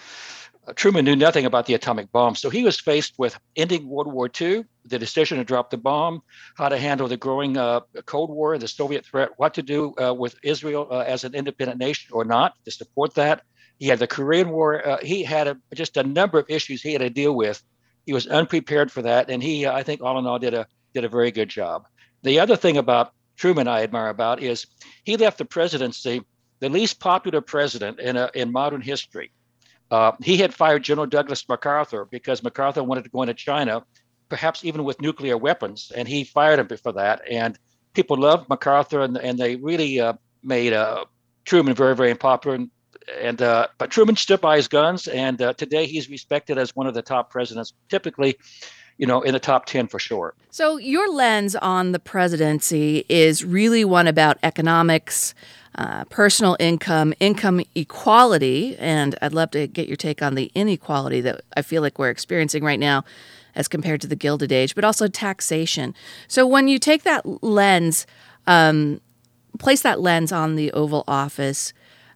Truman knew nothing about the atomic bomb, so he was faced with ending World War II, the decision to drop the bomb, how to handle the growing uh, Cold War, the Soviet threat, what to do uh, with Israel uh, as an independent nation or not to support that. He had the Korean War. Uh, he had a, just a number of issues he had to deal with. He was unprepared for that, and he, I think, all in all, did a did a very good job. The other thing about Truman I admire about is he left the presidency the least popular president in, a, in modern history. Uh, he had fired General Douglas MacArthur because MacArthur wanted to go into China, perhaps even with nuclear weapons, and he fired him for that. And people loved MacArthur, and, and they really uh, made uh, Truman very, very unpopular. And, and uh, but Truman stood by his guns, and uh, today he's respected as one of the top presidents. Typically, you know, in the top 10 for sure. So, your lens on the presidency is really one about economics, uh, personal income, income equality, and I'd love to get your take on the inequality that I feel like we're experiencing right now as compared to the Gilded Age, but also taxation. So, when you take that lens, um, place that lens on the Oval Office,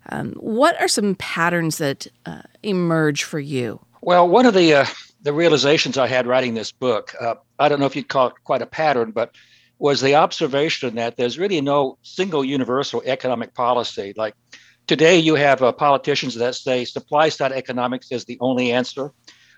um, what are some patterns that uh, emerge for you? Well, one of the uh, the realizations I had writing this book, uh, I don't know if you'd call it quite a pattern, but was the observation that there's really no single universal economic policy. Like today, you have uh, politicians that say supply side economics is the only answer.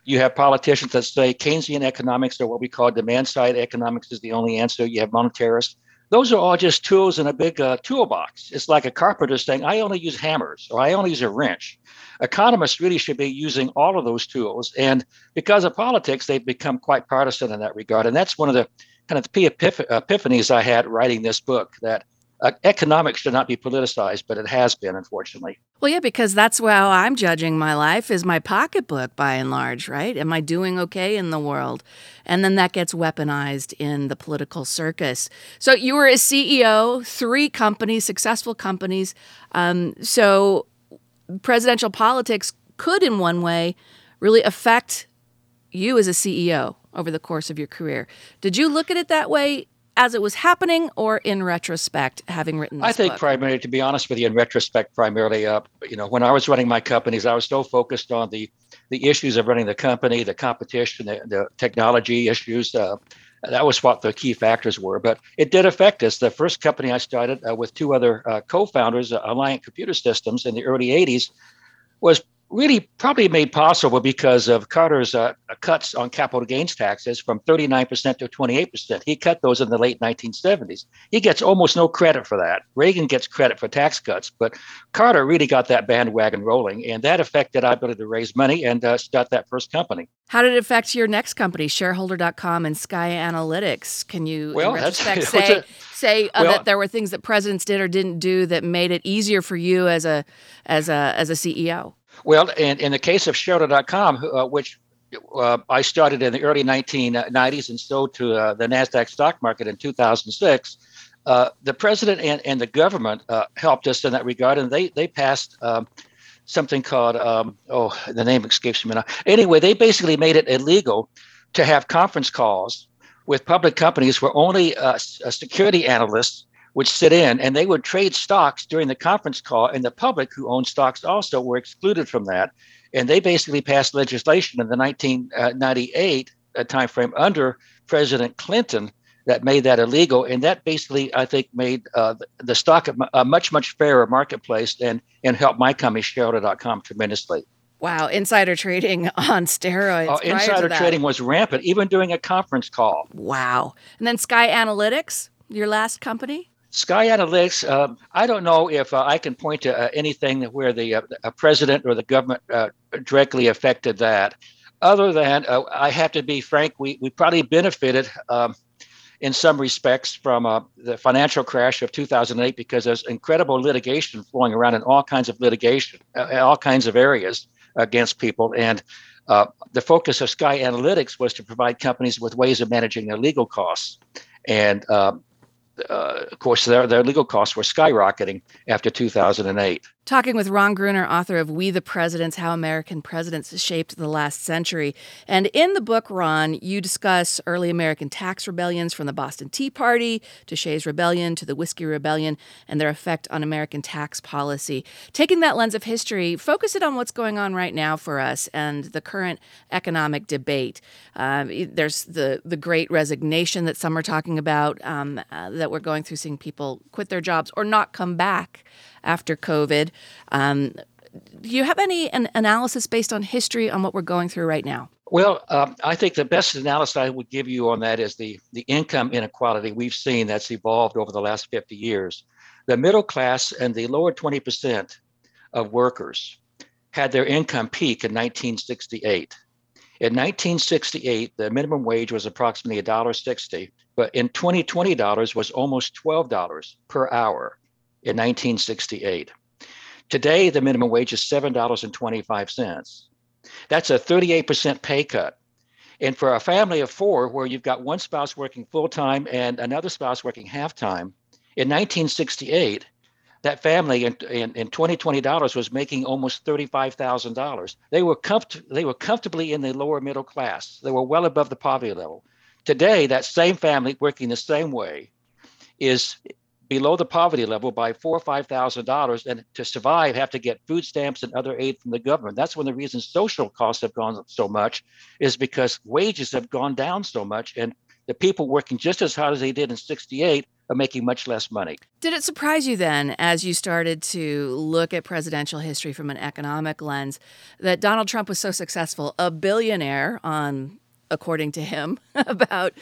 You have politicians that say Keynesian economics or what we call demand side economics is the only answer. You have monetarists those are all just tools in a big uh, toolbox. It's like a carpenter saying, I only use hammers or I only use a wrench. Economists really should be using all of those tools. And because of politics, they've become quite partisan in that regard. And that's one of the kind of the epiphanies I had writing this book that uh, economics should not be politicized, but it has been, unfortunately. Well, yeah, because that's how I'm judging my life is my pocketbook by and large, right? Am I doing okay in the world? And then that gets weaponized in the political circus. So you were a CEO, three companies, successful companies. Um, so presidential politics could, in one way, really affect you as a CEO over the course of your career. Did you look at it that way as it was happening or in retrospect having written i think book? primarily to be honest with you in retrospect primarily uh, you know when i was running my companies i was so focused on the the issues of running the company the competition the, the technology issues uh, that was what the key factors were but it did affect us. The first company i started uh, with two other uh, co-founders uh, alliant computer systems in the early 80s was really probably made possible because of Carter's uh, cuts on capital gains taxes from 39% to 28%. He cut those in the late 1970s. He gets almost no credit for that. Reagan gets credit for tax cuts, but Carter really got that bandwagon rolling, and that affected our ability to raise money and uh, start that first company. How did it affect your next company, shareholder.com and Sky Analytics? Can you, well, in retrospect, <laughs> say, a, say uh, well, that there were things that presidents did or didn't do that made it easier for you as a as a as a CEO? Well, in, in the case of Shareholder.com, uh, which uh, I started in the early 1990s and sold to uh, the NASDAQ stock market in 2006, uh, the president and, and the government uh, helped us in that regard, and they, they passed um, something called, um, oh, the name escapes me now. Anyway, they basically made it illegal to have conference calls with public companies where only uh, security analysts would sit in and they would trade stocks during the conference call, and the public who owned stocks also were excluded from that. And they basically passed legislation in the 1998 uh, timeframe under President Clinton that made that illegal. And that basically, I think, made uh, the stock a much, much fairer marketplace and, and helped my company, shareholder.com, tremendously. Wow, insider trading <laughs> on steroids. Oh, insider trading was rampant, even during a conference call. Wow. And then Sky Analytics, your last company? Sky Analytics, uh, I don't know if uh, I can point to uh, anything where the uh, president or the government uh, directly affected that. Other than, uh, I have to be frank, we, we probably benefited um, in some respects from the financial crash of 2008 because there's incredible litigation flowing around in all kinds of litigation, all kinds of areas against people. And the focus of Sky Analytics was to provide companies with ways of managing their legal costs. And uh, of course, their, their legal costs were skyrocketing after 2008. Talking with Ron Gruner, author of We the Presidents How American Presidents Shaped the Last Century. And in the book, Ron, you discuss early American tax rebellions from the Boston Tea Party to Shays Rebellion to the Whiskey Rebellion and their effect on American tax policy. Taking that lens of history, focus it on what's going on right now for us and the current economic debate. Uh, there's the, the great resignation that some are talking about um, uh, that we're going through, seeing people quit their jobs or not come back after COVID. Um, do you have any an analysis based on history on what we're going through right now? Well, um, I think the best analysis I would give you on that is the, the income inequality we've seen that's evolved over the last 50 years. The middle class and the lower 20% of workers had their income peak in 1968. In 1968, the minimum wage was approximately $1.60, but in 2020 dollars was almost $12 per hour in 1968. Today, the minimum wage is $7.25. That's a 38% pay cut. And for a family of four, where you've got one spouse working full time and another spouse working half time, in 1968, that family in, in, in 2020 dollars was making almost $35,000. They were comfort, they were comfortably in the lower middle class. They were well above the poverty level. Today, that same family working the same way is below the poverty level by four or five thousand dollars and to survive have to get food stamps and other aid from the government that's one of the reasons social costs have gone up so much is because wages have gone down so much and the people working just as hard as they did in 68 are making much less money. Did it surprise you then, as you started to look at presidential history from an economic lens, that Donald Trump was so successful, a billionaire on according to him, <laughs> about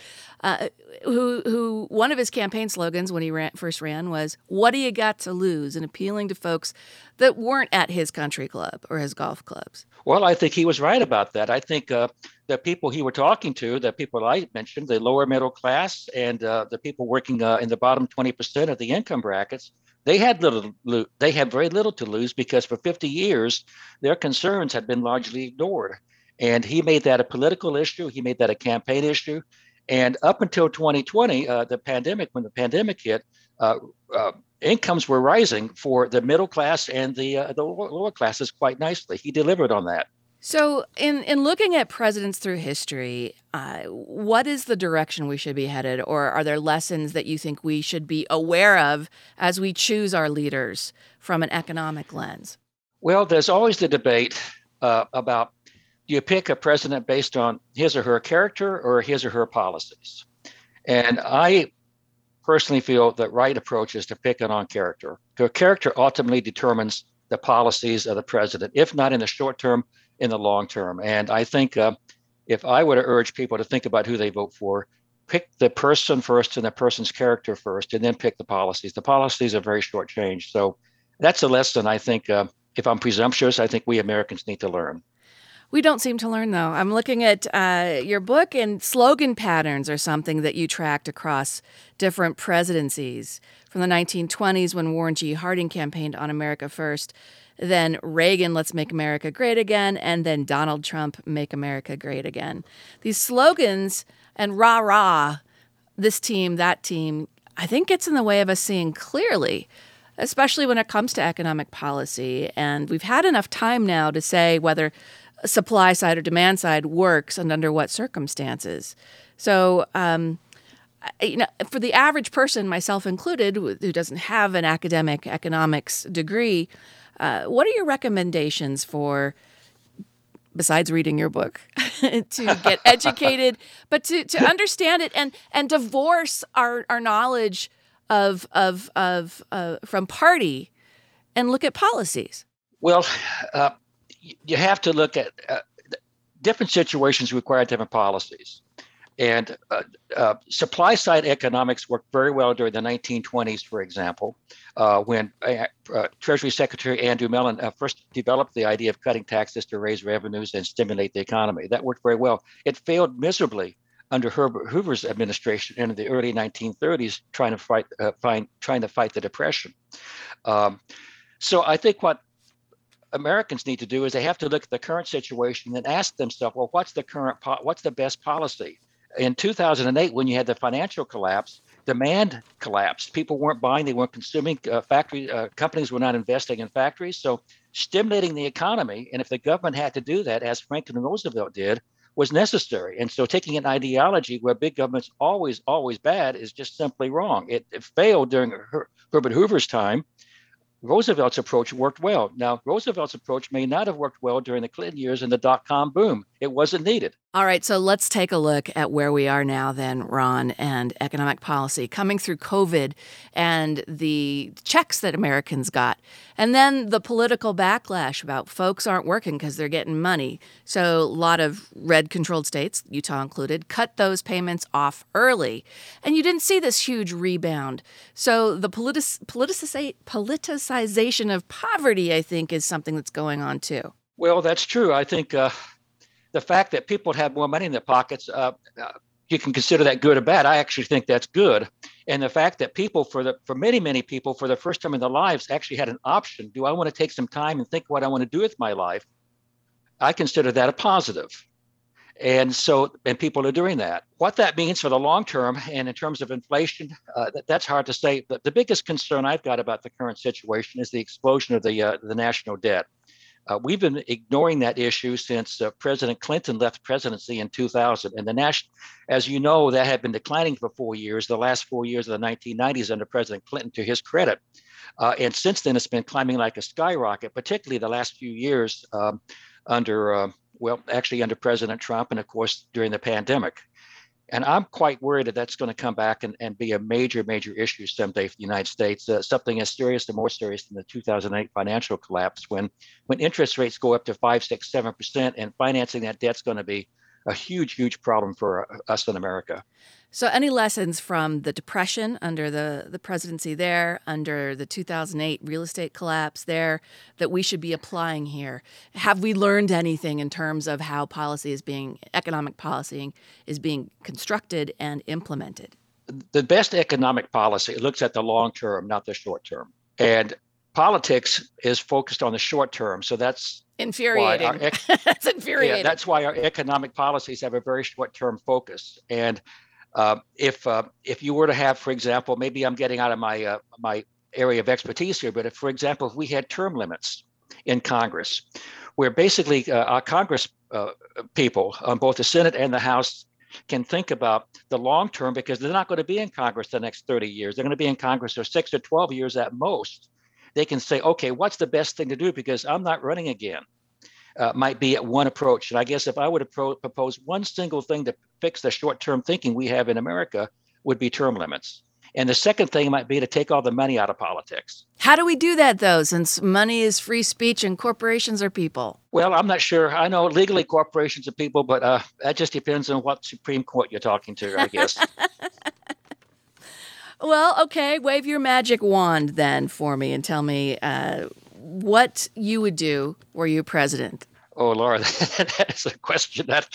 uh, who who one of his campaign slogans when he ran, first ran was "What do you got to lose?" and appealing to folks that weren't at his country club or his golf clubs. Well, I think he was right about that. I think uh, the people he were talking to, the people I mentioned, the lower middle class and uh, the people working uh, in the bottom 20% of the income brackets, they had little, they had very little to lose because for 50 years, their concerns had been largely ignored. And he made that a political issue. He made that a campaign issue. And up until 2020, uh, the pandemic, when the pandemic hit, uh, uh, incomes were rising for the middle class and the uh, the lower classes quite nicely. He delivered on that. So, in in looking at presidents through history, uh, what is the direction we should be headed, or are there lessons that you think we should be aware of as we choose our leaders from an economic lens? Well, there's always the debate uh, about you pick a president based on his or her character or his or her policies, and I personally feel the right approach is to pick it on character. Because character ultimately determines the policies of the president, if not in the short term, in the long term. And I think uh, if I were to urge people to think about who they vote for, pick the person first and the person's character first, and then pick the policies. The policies are very short change. So that's a lesson I think, uh, if I'm presumptuous, I think we Americans need to learn. We don't seem to learn, though. I'm looking at uh, your book, and slogan patterns are something that you tracked across different presidencies. From the 1920s, when Warren G. Harding campaigned on America First, then Reagan, Let's Make America Great Again, and then Donald Trump, Make America Great Again. These slogans and rah rah, this team, that team, I think gets in the way of us seeing clearly especially when it comes to economic policy. And we've had enough time now to say whether supply side or demand side works and under what circumstances. So, um, you know, for the average person, myself included, who doesn't have an academic economics degree, uh, what are your recommendations for, besides reading your book, <laughs> to get <laughs> educated, but to, to understand it and and divorce our, our knowledge of of of uh, from party and look at policies? Well, uh, you have to look at uh, different situations require different policies. And uh, uh, supply side economics worked very well during the 1920s, for example, uh, when uh, uh, Treasury Secretary Andrew Mellon first developed the idea of cutting taxes to raise revenues and stimulate the economy. That worked very well. It failed miserably under Herbert Hoover's administration in the early 1930s, trying to fight, find, trying to fight the depression. Um, so I think what Americans need to do is they have to look at the current situation and ask themselves, well, what's the current, po- what's the best policy? In 2008, when you had the financial collapse, demand collapsed. People weren't buying, they weren't consuming. Uh, factory uh, companies were not investing in factories. So, stimulating the economy, and if the government had to do that, as Franklin Roosevelt did, was necessary. And so, taking an ideology where big government's always, always bad is just simply wrong. It, it failed during Her- Herbert Hoover's time Roosevelt's approach worked well. Now, Roosevelt's approach may not have worked well during the Clinton years and the dot com boom. It wasn't needed. All right, so let's take a look at where we are now, then, Ron, and economic policy coming through COVID and the checks that Americans got, and then the political backlash about folks aren't working because they're getting money. So, a lot of red controlled states, Utah included, cut those payments off early. And you didn't see this huge rebound. So, the politic- politicization of poverty, I think, is something that's going on too. Well, that's true. I think. Uh the fact that people have more money in their pockets, uh, uh, you can consider that good or bad. I actually think that's good. And the fact that people, for the for many many people, for the first time in their lives, actually had an option. Do I want to take some time and think what I want to do with my life? I consider that a positive. And so, and people are doing that. What that means for the long term and in terms of inflation, uh, that, that's hard to say. But the biggest concern I've got about the current situation is the explosion of the uh, the national debt. Uh, we've been ignoring that issue since uh, President Clinton left presidency in 2000. And the national, as you know, that had been declining for four years, the last four years of the 1990s under President Clinton, to his credit. Uh, and since then, it's been climbing like a skyrocket, particularly the last few years um, under, uh, well, actually under President Trump and, of course, during the pandemic. And I'm quite worried that that's going to come back and, and be a major, major issue someday for the United States, uh, something as serious and more serious than the 2008 financial collapse when, when interest rates go up to five, six, seven percent and financing that debt's going to be a huge, huge problem for uh, us in America. So, any lessons from the depression under the, the presidency there, under the 2008 real estate collapse there, that we should be applying here? Have we learned anything in terms of how policy is being, economic policy is being constructed and implemented? The best economic policy looks at the long term, not the short term. And politics is focused on the short term. So that's infuriating. Ec- <laughs> that's infuriating. Yeah, that's why our economic policies have a very short term focus. And uh, if uh, if you were to have, for example, maybe I'm getting out of my uh, my area of expertise here, but if, for example, if we had term limits in Congress, where basically uh, our Congress uh, people on both the Senate and the House can think about the long term because they're not going to be in Congress the next 30 years. They're going to be in Congress for six or 12 years at most. They can say, okay, what's the best thing to do because I'm not running again uh, might be one approach. And I guess if I would pro- propose one single thing to fix the short term thinking we have in America, would be term limits. And the second thing might be to take all the money out of politics. How do we do that, though, since money is free speech and corporations are people? Well, I'm not sure. I know legally corporations are people, but uh, that just depends on what Supreme Court you're talking to, I guess. <laughs> well, okay. Wave your magic wand then for me and tell me uh, what you would do were you president. Oh, Laura, <laughs> that is a question that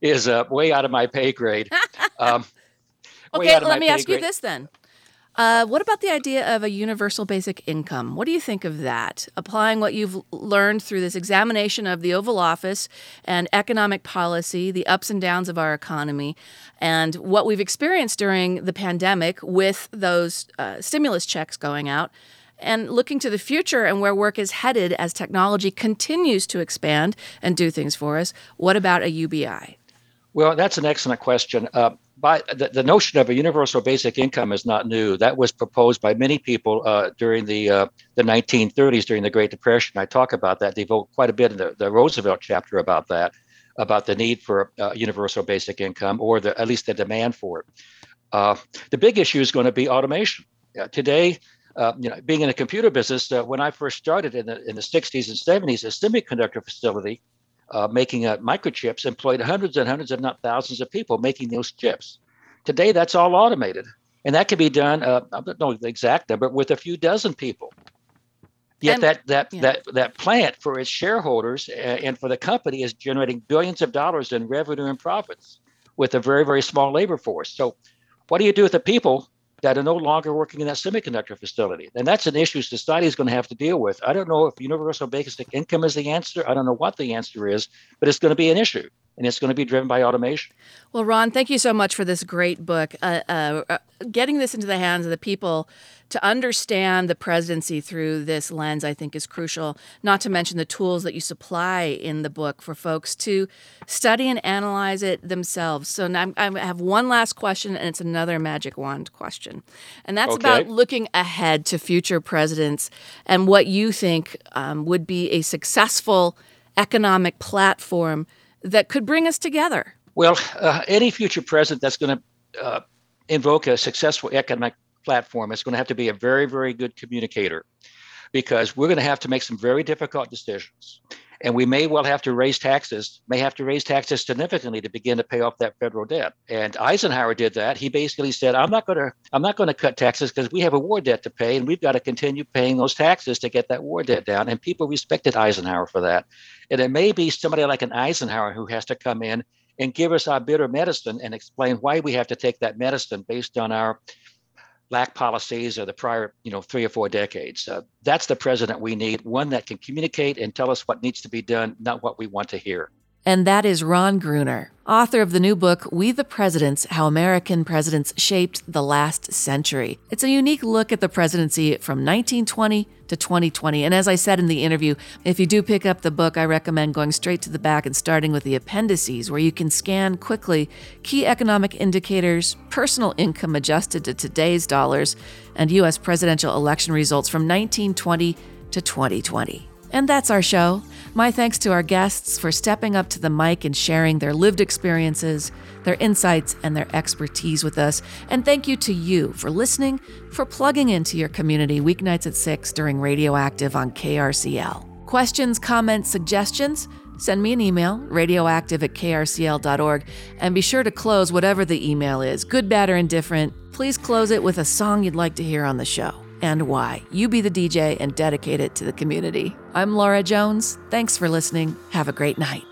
is uh, way out of my pay grade. <laughs> Um, okay, let me ask grade. you this then. Uh, what about the idea of a universal basic income? What do you think of that? Applying what you've learned through this examination of the Oval Office and economic policy, the ups and downs of our economy, and what we've experienced during the pandemic with those uh, stimulus checks going out and looking to the future and where work is headed as technology continues to expand and do things for us. What about a UBI? Well, that's an excellent question. Uh, by the, the, notion of a universal basic income is not new. That was proposed by many people uh, during the uh, the 1930s, during the Great Depression. I talk about that. Devote quite a bit in the, the Roosevelt chapter about that, about the need for uh, universal basic income, or the, at least the demand for it. Uh, the big issue is going to be automation. today, uh, you know, being in a computer business, uh, when I first started in the in the 60s and 70s, a semiconductor facility uh, making uh, microchips employed hundreds and hundreds, if not thousands, of people making those chips. Today, that's all automated, and that can be done. Uh, I don't know the exact number, with a few dozen people. Yet and, that that yeah. that that plant for its shareholders and for the company is generating billions of dollars in revenue and profits with a very very small labor force. So, what do you do with the people that are no longer working in that semiconductor facility. And that's an issue society is going to have to deal with. I don't know if universal basic income is the answer. I don't know what the answer is, but it's going to be an issue and it's going to be driven by automation. Well, Ron, thank you so much for this great book. Uh, uh, uh, getting this into the hands of the people to understand the presidency through this lens, I think, is crucial. Not to mention the tools that you supply in the book for folks to study and analyze it themselves. So now I have one last question, and it's another magic wand question. And that's okay. about looking ahead to future presidents and what you think um, would be a successful economic platform that could bring us together? Well, uh, any future president that's going to uh, invoke a successful economic platform is going to have to be a very, very good communicator because we're going to have to make some very difficult decisions. And we may well have to raise taxes, may have to raise taxes significantly to begin to pay off that federal debt. And Eisenhower did that. He basically said, I'm not going to, I'm not going to cut taxes because we have a war debt to pay and we've got to continue paying those taxes to get that war debt down. And people respected Eisenhower for that. And it may be somebody like an Eisenhower who has to come in and give us our bitter medicine and explain why we have to take that medicine based on our lack policies of the prior, you know, three or four decades. Uh, that's the president we need, one that can communicate and tell us what needs to be done, not what we want to hear. And that is Ron Gruner, author of the new book, We the Presidents How American Presidents Shaped the Last Century. It's a unique look at the presidency from 1920 to 2020. And as I said in the interview, if you do pick up the book, I recommend going straight to the back and starting with the appendices, where you can scan quickly key economic indicators, personal income adjusted to today's dollars, and U.S. presidential election results from 1920 to 2020. And that's our show. My thanks to our guests for stepping up to the mic and sharing their lived experiences, their insights, and their expertise with us. And thank you to you for listening, for plugging into your community weeknights at 6 during Radioactive on KRCL. Questions, comments, suggestions? Send me an email, radioactive at krcl.org, and be sure to close whatever the email is, good, bad, or indifferent. Please close it with a song you'd like to hear on the show and why. You be the DJ and dedicate it to the community. I'm Laura Jones. Thanks for listening. Have a great night.